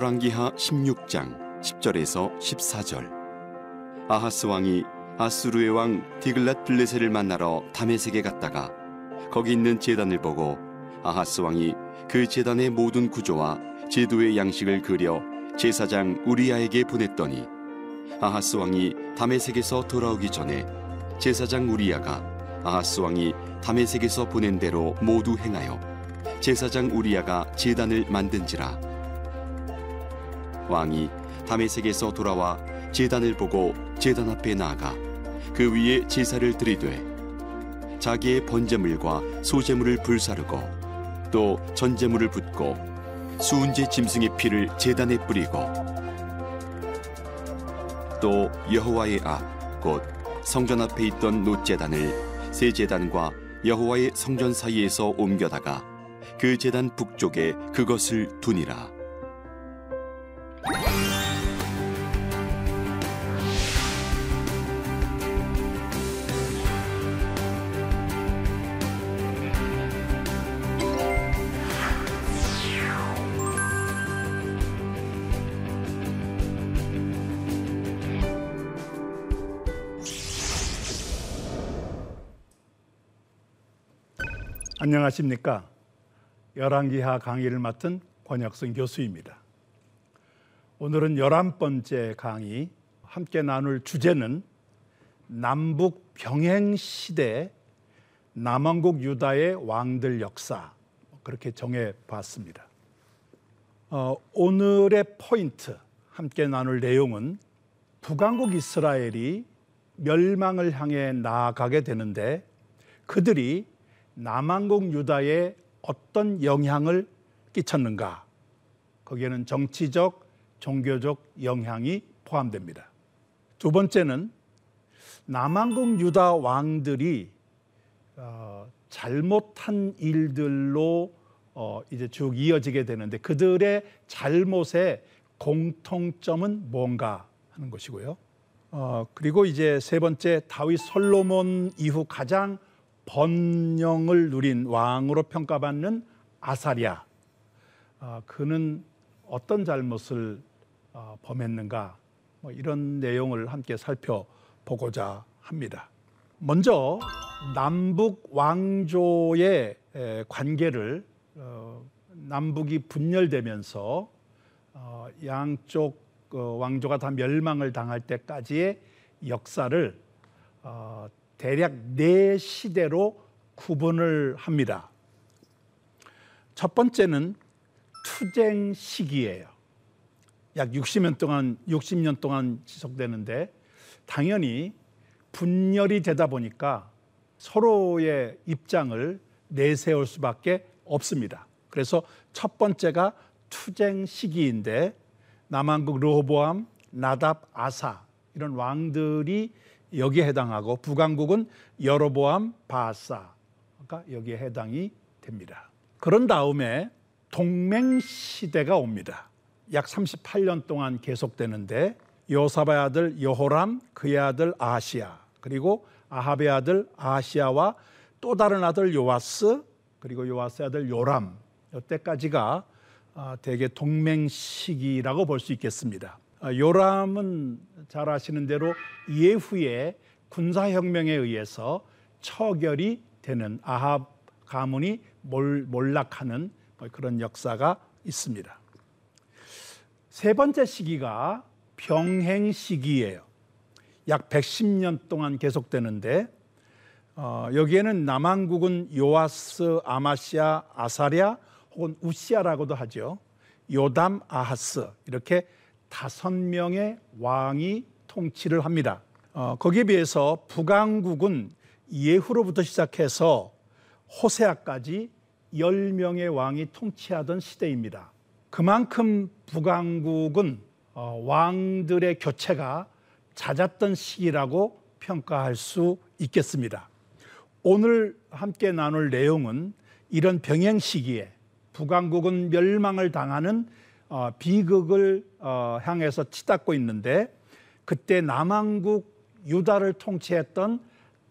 열왕기하 16장 10절에서 14절. 아하스 왕이 앗수르의 왕 디글랏 빌레셀을 만나러 다메섹에 갔다가 거기 있는 제단을 보고 아하스 왕이 그 제단의 모든 구조와 제도의 양식을 그려 제사장 우리야에게 보냈더니 아하스 왕이 다메섹에서 돌아오기 전에 제사장 우리야가 아하스 왕이 다메섹에서 보낸 대로 모두 행하여 제사장 우리야가 제단을 만든지라 왕이 다메섹에서 돌아와 제단을 보고 제단 앞에 나아가 그 위에 제사를 드리되 자기의 번제물과 소제물을 불사르고 또 전제물을 붓고 수은제 짐승의 피를 제단에 뿌리고 또 여호와의 앞 곧 성전 앞에 있던 노제단을 새 제단과 여호와의 성전 사이에서 옮겨다가 그 제단 북쪽에 그것을 두니라. 안녕하십니까. 열왕기하 강의를 맡은 권혁승 교수입니다. 오늘은 열한 번째 강의 함께 나눌 주제는 남북 병행 시대 남왕국 유다의 왕들 역사 그렇게 정해 봤습니다. 어, 오늘의 포인트 함께 나눌 내용은 북왕국 이스라엘이 멸망을 향해 나아가게 되는데 그들이 남한국 유다에 어떤 영향을 끼쳤는가? 거기에는 정치적, 종교적 영향이 포함됩니다. 두 번째는 남한국 유다 왕들이 어, 잘못한 일들로 어, 이제 쭉 이어지게 되는데 그들의 잘못의 공통점은 뭔가 하는 것이고요. 어, 그리고 이제 세 번째 다윗 솔로몬 이후 가장 번영을 누린 왕으로 평가받는 아사리아. 어, 그는 어떤 잘못을 어, 범했는가? 뭐 이런 내용을 함께 살펴보고자 합니다. 먼저 남북 왕조의 관계를 어, 남북이 분열되면서 양쪽 왕조가 다 멸망을 당할 때까지의 역사를 대략 네 시대로 구분을 합니다. 첫 번째는 투쟁 시기예요. 약 60년 동안 60년 동안 지속되는데 당연히 분열이 되다 보니까 서로의 입장을 내세울 수밖에 없습니다. 그래서 첫 번째가 투쟁 시기인데 남한국 르호보암, 나답, 아사 이런 왕들이 여기에 해당하고 북왕국은 여로보암 바사가 여기에 해당이 됩니다. 그런 다음에 동맹 시대가 옵니다. 약 38년 동안 계속되는데 요사바의 아들 여호람, 그의 아들 아시아, 그리고 아합의 아들 아시아와 또 다른 아들 요아스, 그리고 요아스의 아들 요람, 이때까지가 아, 대개 동맹 시기라고 볼 수 있겠습니다. 아, 요람은 잘 아시는 대로 예후의 군사혁명에 의해서 처결이 되는 아합 가문이 몰락하는 뭐 그런 역사가 있습니다. 세 번째 시기가 병행 시기예요. 약 110년 동안 계속되는데 어, 여기에는 남한국은 요아스, 아마시아, 아사랴 혹은 우시아라고도 하죠. 요담, 아하스 이렇게 다섯 명의 왕이 통치를 합니다. 어, 거기에 비해서 북왕국은 예후로부터 시작해서 호세아까지 열명의 왕이 통치하던 시대입니다. 그만큼 북왕국은 어, 왕들의 교체가 잦았던 시기라고 평가할 수 있겠습니다. 오늘 함께 나눌 내용은 이런 병행 시기에 북왕국은 멸망을 당하는 어, 비극을 어, 향해서 치닫고 있는데 그때 남왕국 유다를 통치했던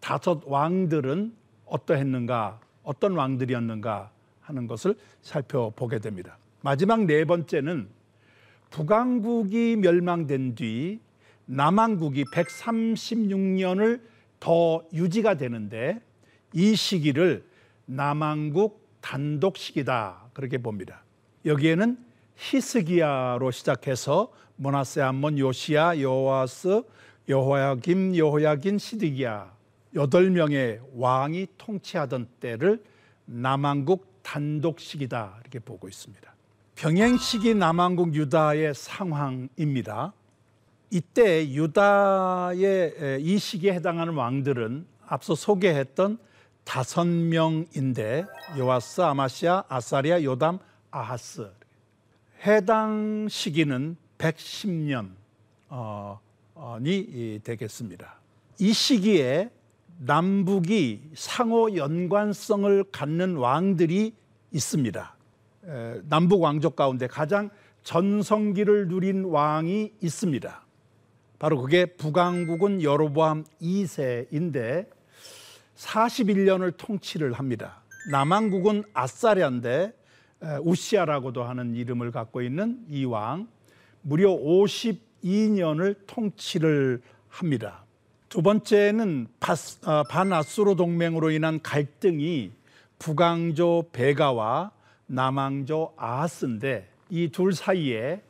다섯 왕들은 어떠했는가, 어떤 왕들이었는가 하는 것을 살펴보게 됩니다. 마지막 네 번째는 북왕국이 멸망된 뒤 남왕국이 136년을 더 유지가 되는데 이 시기를 남왕국 단독 시기다 그렇게 봅니다. 여기에는 히스기야로 시작해서 모나세 암몬 요시야 여호와스 여호야김 여호야긴 시드기야 여덟 명의 왕이 통치하던 때를 남왕국 단독 시기다 이렇게 보고 있습니다. 병행 시기 남왕국 유다의 상황입니다. 이때 유다의 이 시기에 해당하는 왕들은 앞서 소개했던 다섯 명인데 요아스, 아마시아, 아사리아, 요담, 아하스. 해당 시기는 110년이 되겠습니다. 이 시기에 남북이 상호 연관성을 갖는 왕들이 있습니다. 남북 왕족 가운데 가장 전성기를 누린 왕이 있습니다. 바로 그게 북왕국은 여로보암 2세인데 41년을 통치를 합니다. 남왕국은 아사랴인데 우시아라고도 하는 이름을 갖고 있는 이 왕 무려 52년을 통치를 합니다. 두 번째는 어, 반아수로 동맹으로 인한 갈등이 북왕조 베가와 남왕조 아하스인데 이 둘 사이에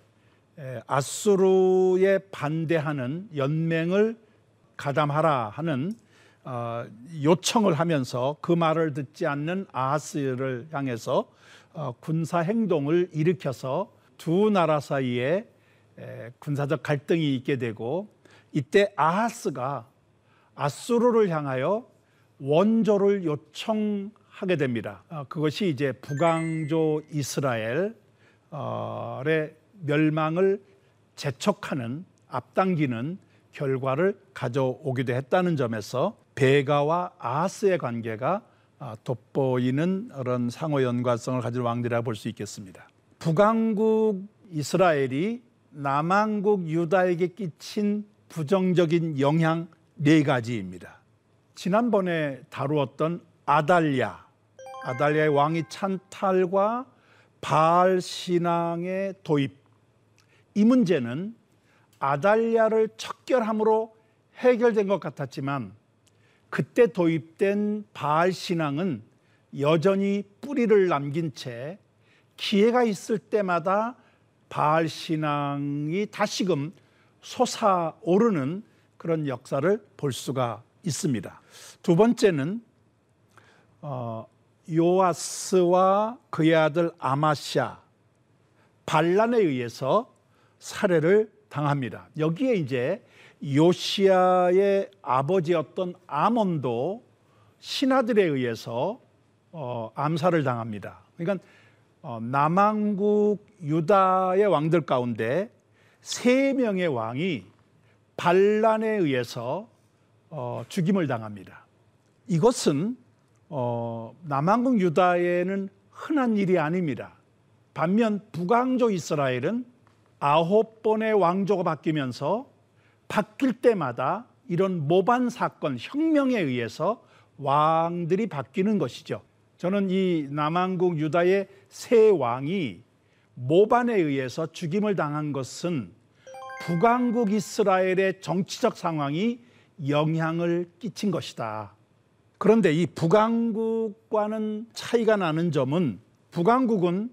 아수르에 반대하는 연맹을 가담하라 하는 어, 요청을 하면서 그 말을 듣지 않는 아하스를 향해서 어, 군사 행동을 일으켜서 두 나라 사이에 군사적 갈등이 있게 되고 이때 아하스가 아수르를 향하여 원조를 요청하게 됩니다. 어, 그것이 이제 북왕조 이스라엘의 멸망을 재촉하는 앞당기는 결과를 가져오기도 했다는 점에서 베가와 아하스의 관계가 아, 돋보이는 그런 상호 연관성을 가진 왕들이라 볼 수 있겠습니다. 북왕국 이스라엘이 남왕국 유다에게 끼친 부정적인 영향 네 가지입니다. 지난번에 다루었던 아달랴, 아달랴의 왕이 찬탈과 바알 신앙의 도입 이 문제는 아달랴를 척결함으로 해결된 것 같았지만 그때 도입된 바알 신앙은 여전히 뿌리를 남긴 채 기회가 있을 때마다 바알 신앙이 다시금 솟아오르는 그런 역사를 볼 수가 있습니다. 두 번째는 어, 요아스와 그의 아들 아마샤 반란에 의해서 살해를 당합니다. 여기에 이제 요시아의 아버지였던 아몬도 신하들에 의해서 어, 암살을 당합니다. 그러니까 어, 남왕국 유다의 왕들 가운데 세 명의 왕이 반란에 의해서 어, 죽임을 당합니다. 이것은 어, 남왕국 유다에는 흔한 일이 아닙니다. 반면 북왕조 이스라엘은 아홉 번의 왕조가 바뀌면서 바뀔 때마다 이런 모반 사건, 혁명에 의해서 왕들이 바뀌는 것이죠. 저는 이 남왕국 유다의 세 왕이 모반에 의해서 죽임을 당한 것은 북왕국 이스라엘의 정치적 상황이 영향을 끼친 것이다. 그런데 이 북왕국과는 차이가 나는 점은 북왕국은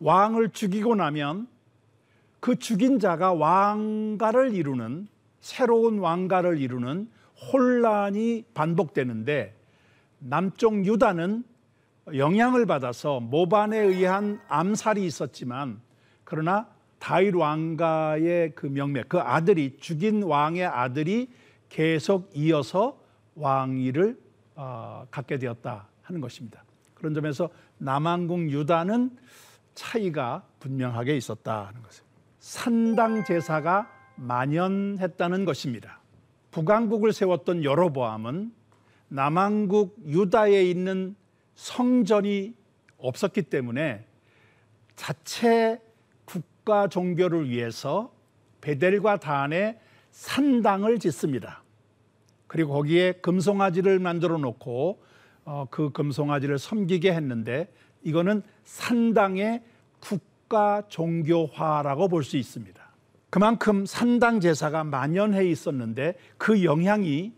왕을 죽이고 나면 그 죽인 자가 왕가를 이루는 새로운 왕가를 이루는 혼란이 반복되는데 남쪽 유다는 영향을 받아서 모반에 의한 암살이 있었지만 그러나 다윗 왕가의 그 명맥, 그 아들이 죽인 왕의 아들이 계속 이어서 왕위를 어, 갖게 되었다 하는 것입니다. 그런 점에서 남왕국 유다는 차이가 분명하게 있었다는 것입니다. 산당 제사가 만연했다는 것입니다. 북왕국을 세웠던 여로보암은 남왕국 유다에 있는 성전이 없었기 때문에 자체 국가 종교를 위해서 베델과 단에 산당을 짓습니다. 그리고 거기에 금송아지를 만들어 놓고 어, 그 금송아지를 섬기게 했는데 이거는 산당의 국 국가 종교화라고 볼 수 있습니다. 그만큼 산당 제사가 만연해 있었는데 그 영향이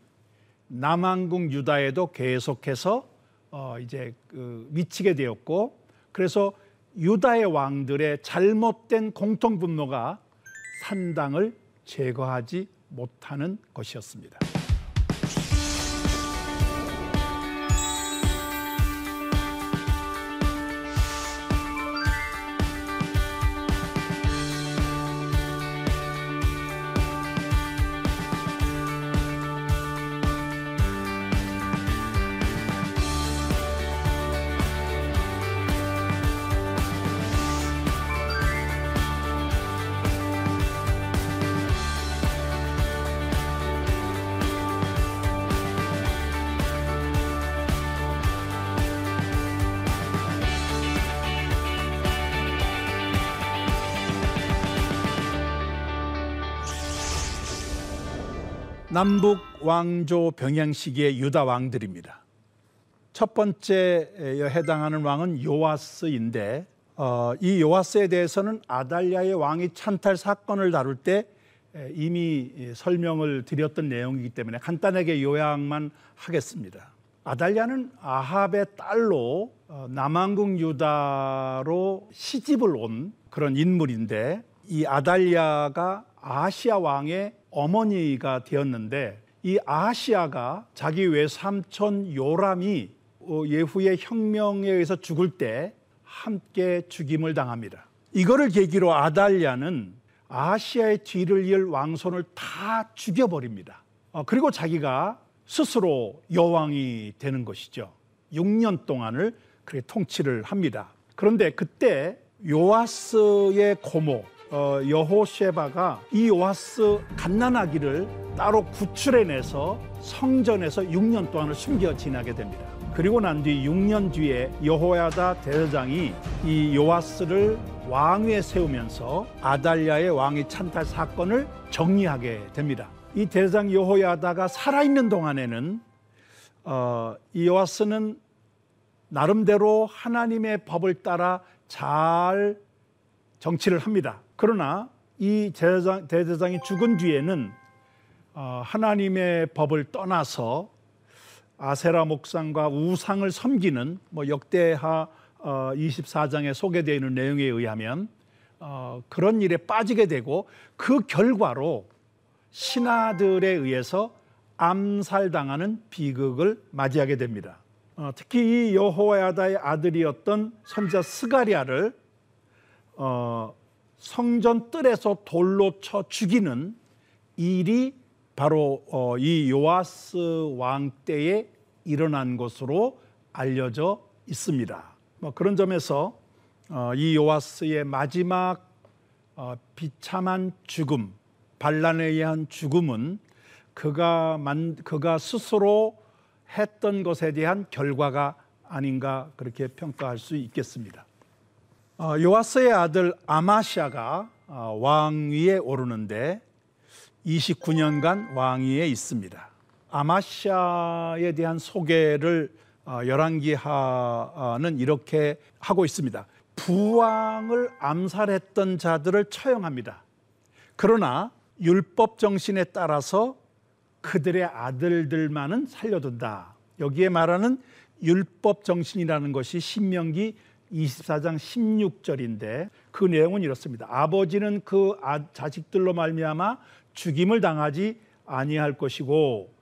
남한국 유다에도 계속해서 어 이제 그 미치게 되었고 그래서 유다의 왕들의 잘못된 공통 분노가 산당을 제거하지 못하는 것이었습니다. 남북 왕조 병행 시기의 유다 왕들입니다. 첫 번째 해당하는 왕은 요아스인데 어, 이 요아스에 대해서는 아달랴의 왕이 찬탈 사건을 다룰 때 이미 설명을 드렸던 내용이기 때문에 간단하게 요약만 하겠습니다. 아달랴는 아합의 딸로 어, 남한국 유다로 시집을 온 그런 인물인데 이 아달랴가 아시아 왕의 어머니가 되었는데 이 아시아가 자기 외삼촌 요람이 어, 예후의 혁명에 의해서 죽을 때 함께 죽임을 당합니다. 이거를 계기로 아달랴는 아시아의 뒤를 이을 왕손을 다 죽여버립니다. 어, 그리고 자기가 스스로 여왕이 되는 것이죠. 6년 동안을 그렇게 통치를 합니다. 그런데 그때 요아스의 고모 어, 여호쉐바가 이 요아스 갓난아기를 따로 구출해내서 성전에서 6년 동안을 숨겨 지나게 됩니다. 그리고 난 뒤 6년 뒤에 여호야다 대제장이 이 요아스를 왕위에 세우면서 아달랴의 왕위 찬탈 사건을 정리하게 됩니다. 이 대제장 여호야다가 살아있는 동안에는 어, 이 요아스는 나름대로 하나님의 법을 따라 잘 정치를 합니다. 그러나 이 대제장, 대제장이 죽은 뒤에는 어, 하나님의 법을 떠나서 아세라 목상과 우상을 섬기는 뭐 역대하 24장에 어, 소개되어 있는 내용에 의하면 어, 그런 일에 빠지게 되고 그 결과로 신하들에 의해서 암살당하는 비극을 맞이하게 됩니다. 특히 이 여호야다의 아들이었던 선지자 스가랴를 성전 뜰에서 돌로 쳐 죽이는 일이 바로 어, 이 요아스 왕 때에 일어난 것으로 알려져 있습니다. 뭐 그런 점에서 어, 이 요아스의 마지막 어, 비참한 죽음, 반란에 의한 죽음은 그가 만, 그가 스스로 했던 것에 대한 결과가 아닌가 그렇게 평가할 수 있겠습니다. 어, 요아스의 아들 아마샤가 어, 왕위에 오르는데 29년간 왕위에 있습니다. 아마샤에 대한 소개를 어, 열왕기하는 이렇게 하고 있습니다. 부왕을 암살했던 자들을 처형합니다. 그러나 율법 정신에 따라서 그들의 아들들만은 살려둔다. 여기에 말하는 율법 정신이라는 것이 신명기 24장 16절인데 그 내용은 이렇습니다. 아버지는 그 아, 자식들로 말미암아 죽임을 당하지 아니할 것이고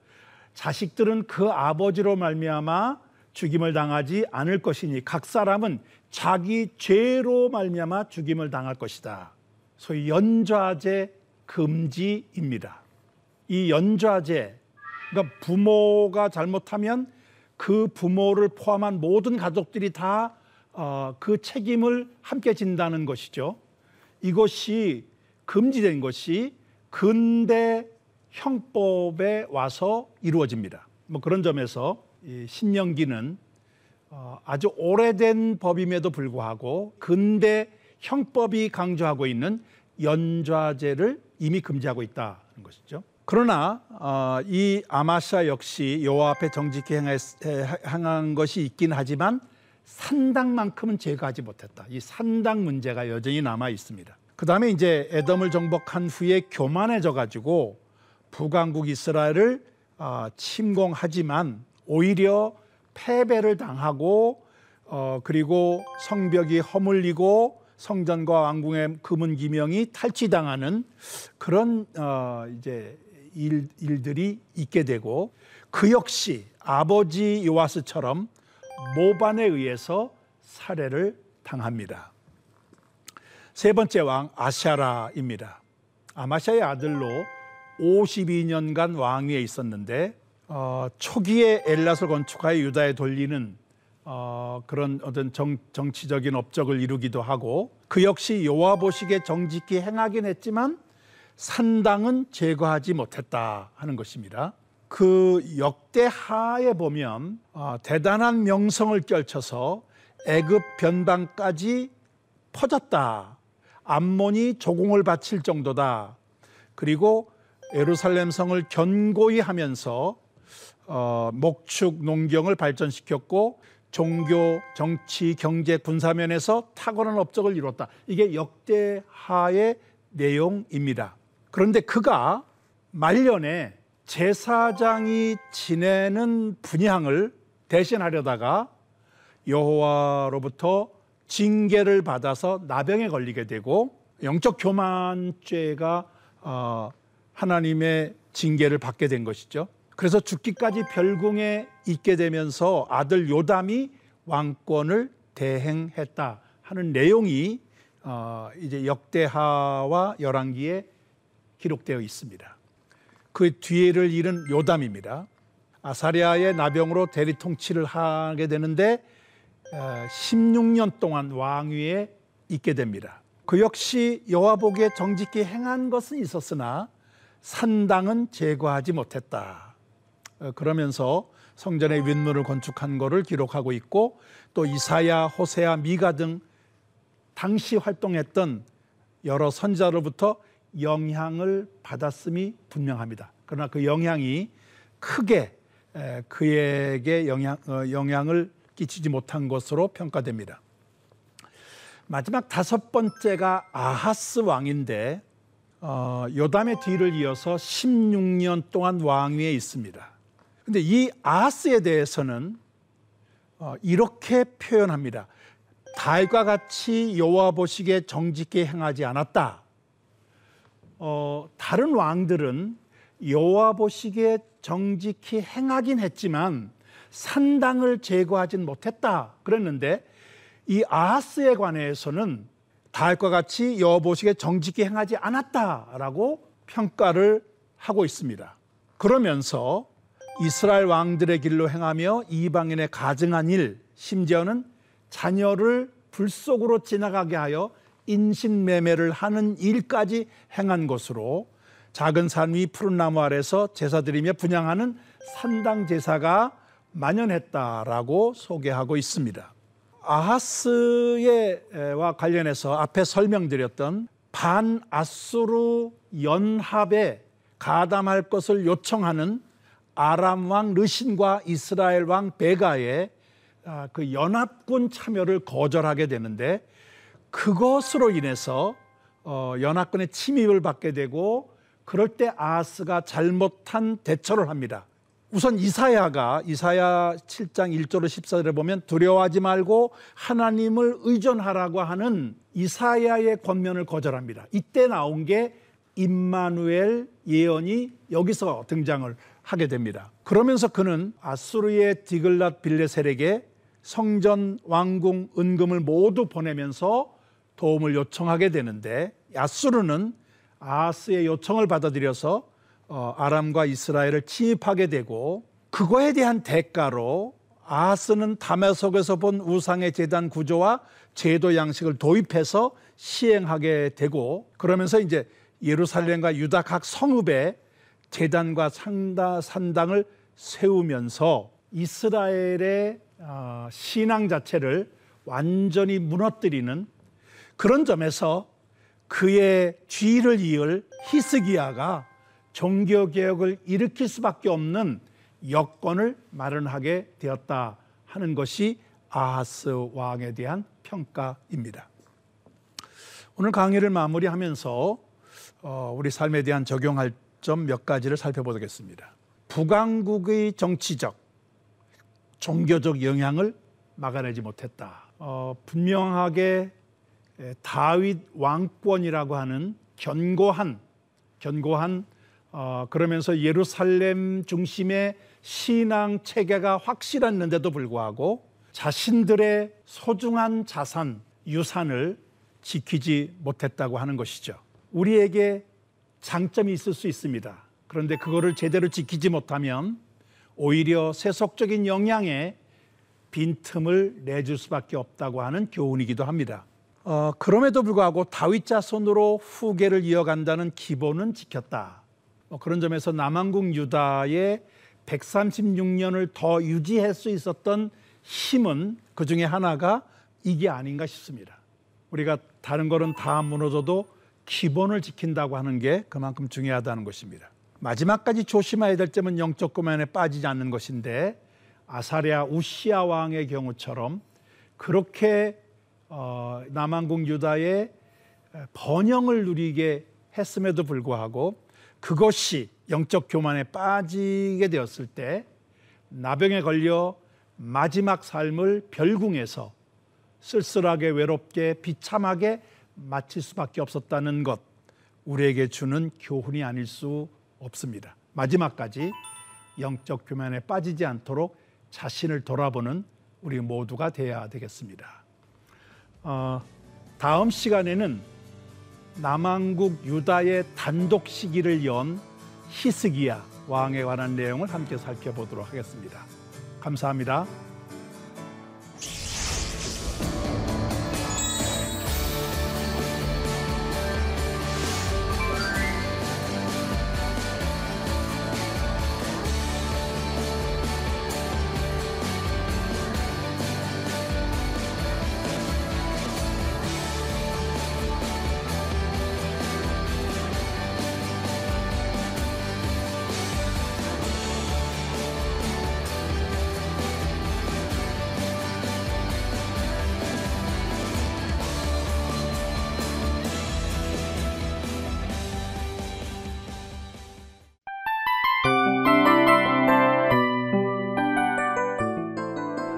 자식들은 그 아버지로 말미암아 죽임을 당하지 않을 것이니 각 사람은 자기 죄로 말미암아 죽임을 당할 것이다. 소위 연좌제 금지입니다. 이 연좌제 그러니까 부모가 잘못하면 그 부모를 포함한 모든 가족들이 다 어, 그 책임을 함께 진다는 것이죠. 이것이 금지된 것이 근대 형법에 와서 이루어집니다. 뭐 그런 점에서 신명기는 어, 아주 오래된 법임에도 불구하고 근대 형법이 강조하고 있는 연좌제를 이미 금지하고 있다는 것이죠. 그러나 어, 이 아마샤 역시 여호와 앞에 정직히 행한 것이 있긴 하지만 산당만큼은 제거하지 못했다. 이 산당 문제가 여전히 남아 있습니다. 그 다음에 이제 에덤을 정복한 후에 교만해져 가지고 북왕국 이스라엘을 어, 침공하지만 오히려 패배를 당하고 어, 그리고 성벽이 허물리고 성전과 왕궁의 금은 기명이 탈취당하는 그런 어, 이제 일, 일들이 있게 되고 그 역시 아버지 요아스처럼 모반에 의해서 살해를 당합니다. 세 번째 왕 아샤라입니다. 아마샤의 아들로 52년간 왕위에 있었는데 어, 초기에 엘랏을 건축하여 유다에 돌리는 어, 그런 어떤 정, 정치적인 업적을 이루기도 하고 그 역시 요아보식에 정직히 행하긴 했지만 산당은 제거하지 못했다 하는 것입니다. 그 역대하에 보면 어, 대단한 명성을 떨쳐서 애굽 변방까지 퍼졌다. 암몬이 조공을 바칠 정도다. 그리고 예루살렘 성을 견고히 하면서 어, 목축 농경을 발전시켰고 종교, 정치, 경제, 군사면에서 탁월한 업적을 이뤘다. 이게 역대하의 내용입니다. 그런데 그가 말년에 제사장이 지내는 분향을 대신하려다가 여호와로부터 징계를 받아서 나병에 걸리게 되고 영적 교만죄가 어, 하나님의 징계를 받게 된 것이죠. 그래서 죽기까지 별궁에 있게 되면서 아들 요담이 왕권을 대행했다 하는 내용이 어, 이제 역대하와 열왕기에 기록되어 있습니다. 그 뒤를 이은 요담입니다. 아사리아의 나병으로 대리 통치를 하게 되는데 16년 어, 동안 왕위에 있게 됩니다. 그 역시 여호와복에 정직히 행한 것은 있었으나 산당은 제거하지 못했다. 어, 그러면서 성전의 윗문을 건축한 것을 기록하고 있고 또 이사야, 호세아, 미가 등 당시 활동했던 여러 선자로부터 영향을 받았음이 분명합니다. 그러나 그 영향이 크게 그에게 영향, 어, 영향을 끼치지 못한 것으로 평가됩니다. 마지막 다섯 번째가 아하스 왕인데 어, 요담의 뒤를 이어서 16년 동안 왕위에 있습니다. 근데 이 아하스에 대해서는 어, 이렇게 표현합니다. 달과 같이 여호와 보시기에 정직히 행하지 않았다. 어, 다른 왕들은 여호와 보시기에 정직히 행하긴 했지만 산당을 제거하진 못했다 그랬는데 이 아하스에 관해서는 다윗과 같이 여호와 보시기에 정직히 행하지 않았다라고 평가를 하고 있습니다. 그러면서 이스라엘 왕들의 길로 행하며 이방인의 가증한 일, 심지어는 자녀를 불 속으로 지나가게 하여 인신매매를 하는 일까지 행한 것으로 작은 산 위 푸른 나무 아래서 제사드리며 분양하는 산당 제사가 만연했다라고 소개하고 있습니다. 아하스와 관련해서 앞에 설명드렸던 반아수르 연합에 가담할 것을 요청하는 아람 왕 르신과 이스라엘 왕 베가의 아, 그 연합군 참여를 거절하게 되는데 그것으로 인해서 어, 연합군의 침입을 받게 되고 그럴 때 아하스가 잘못한 대처를 합니다. 우선 이사야가 이사야 7장 1절로 14절에 보면 두려워하지 말고 하나님을 의존하라고 하는 이사야의 권면을 거절합니다. 이때 나온 게 임마누엘 예언이 여기서 등장을 하게 됩니다. 그러면서 그는 아수르의 디글랏 빌레셀에게 성전 왕궁 은금을 모두 보내면서 도움을 요청하게 되는데 아수르는 아하스의 요청을 받아들여서 어, 아람과 이스라엘을 침입하게 되고 그거에 대한 대가로 아하스는 다메섹에서 본 우상의 재단 구조와 제도 양식을 도입해서 시행하게 되고 그러면서 이제 예루살렘과 유다 각 성읍에 재단과 상다 산당을 세우면서 이스라엘의 어, 신앙 자체를 완전히 무너뜨리는 그런 점에서 그의 뒤를 이을 히스기야가 종교 개혁을 일으킬 수밖에 없는 여건을 마련하게 되었다 하는 것이 아하스 왕에 대한 평가입니다. 오늘 강의를 마무리하면서 어, 우리 삶에 대한 적용할 점 몇 가지를 살펴보겠습니다. 북왕국의 정치적, 종교적 영향을 막아내지 못했다. 어, 분명하게 다윗 왕권이라고 하는 견고한, 견고한 어, 그러면서 예루살렘 중심의 신앙 체계가 확실했는데도 불구하고 자신들의 소중한 자산, 유산을 지키지 못했다고 하는 것이죠. 우리에게 장점이 있을 수 있습니다. 그런데 그거를 제대로 지키지 못하면 오히려 세속적인 영향에 빈틈을 내줄 수밖에 없다고 하는 교훈이기도 합니다. 어, 그럼에도 불구하고 다윗 자손으로 후계를 이어간다는 기본은 지켰다. 뭐 그런 점에서 남한국 유다의 136년을 더 유지할 수 있었던 힘은 그 중에 하나가 이게 아닌가 싶습니다. 우리가 다른 거는 다 무너져도 기본을 지킨다고 하는 게 그만큼 중요하다는 것입니다. 마지막까지 조심해야 될 점은 영적 고면에 빠지지 않는 것인데 아사랴 우시아 왕의 경우처럼 그렇게 어, 남한국 유다의 번영을 누리게 했음에도 불구하고 그것이 영적 교만에 빠지게 되었을 때 나병에 걸려 마지막 삶을 별궁에서 쓸쓸하게 외롭게 비참하게 마칠 수밖에 없었다는 것 우리에게 주는 교훈이 아닐 수 없습니다. 마지막까지 영적 교만에 빠지지 않도록 자신을 돌아보는 우리 모두가 되어야 되겠습니다. 어, 다음 시간에는 남왕국 유다의 단독 시기를 연 히스기야 왕에 관한 내용을 함께 살펴보도록 하겠습니다. 감사합니다.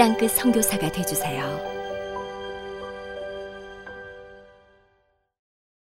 땅끝 성교사가 되주세요